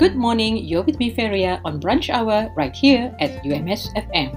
Good morning, you're with me, Feria, on Brunch Hour right here at UMS FM.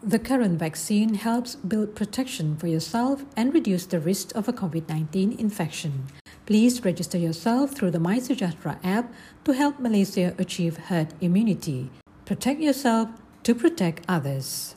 The current vaccine helps build protection for yourself and reduce the risk of a COVID 19 infection. Please register yourself through the MySejahtera app to help Malaysia achieve herd immunity. Protect yourself to protect others.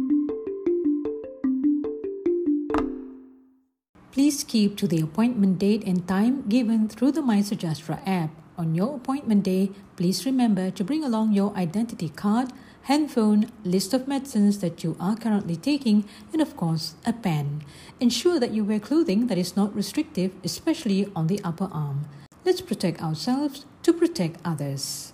Please keep to the appointment date and time given through the MySejahtera app. On your appointment day, please remember to bring along your identity card, handphone, list of medicines that you are currently taking, and of course, a pen. Ensure that you wear clothing that is not restrictive, especially on the upper arm. Let's protect ourselves to protect others.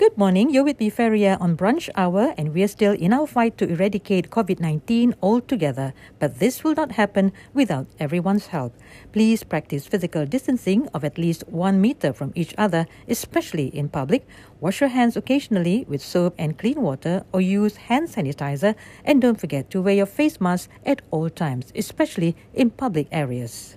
Good morning. You're with me, Feria, on Brunch Hour, and we're still in our fight to eradicate COVID 19 altogether. But this will not happen without everyone's help. Please practice physical distancing of at least one meter from each other, especially in public. Wash your hands occasionally with soap and clean water, or use hand sanitizer. And don't forget to wear your face mask at all times, especially in public areas.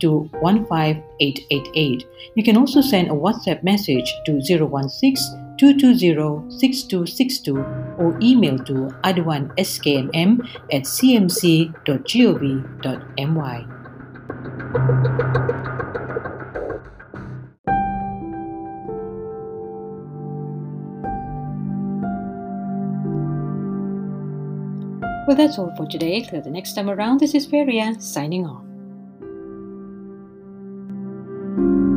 to 15888. You can also send a WhatsApp message to 016 220 6262 or email to aduanskmm at cmc.gov.my. Well, that's all for today. Till the next time around, this is Feria signing off thank you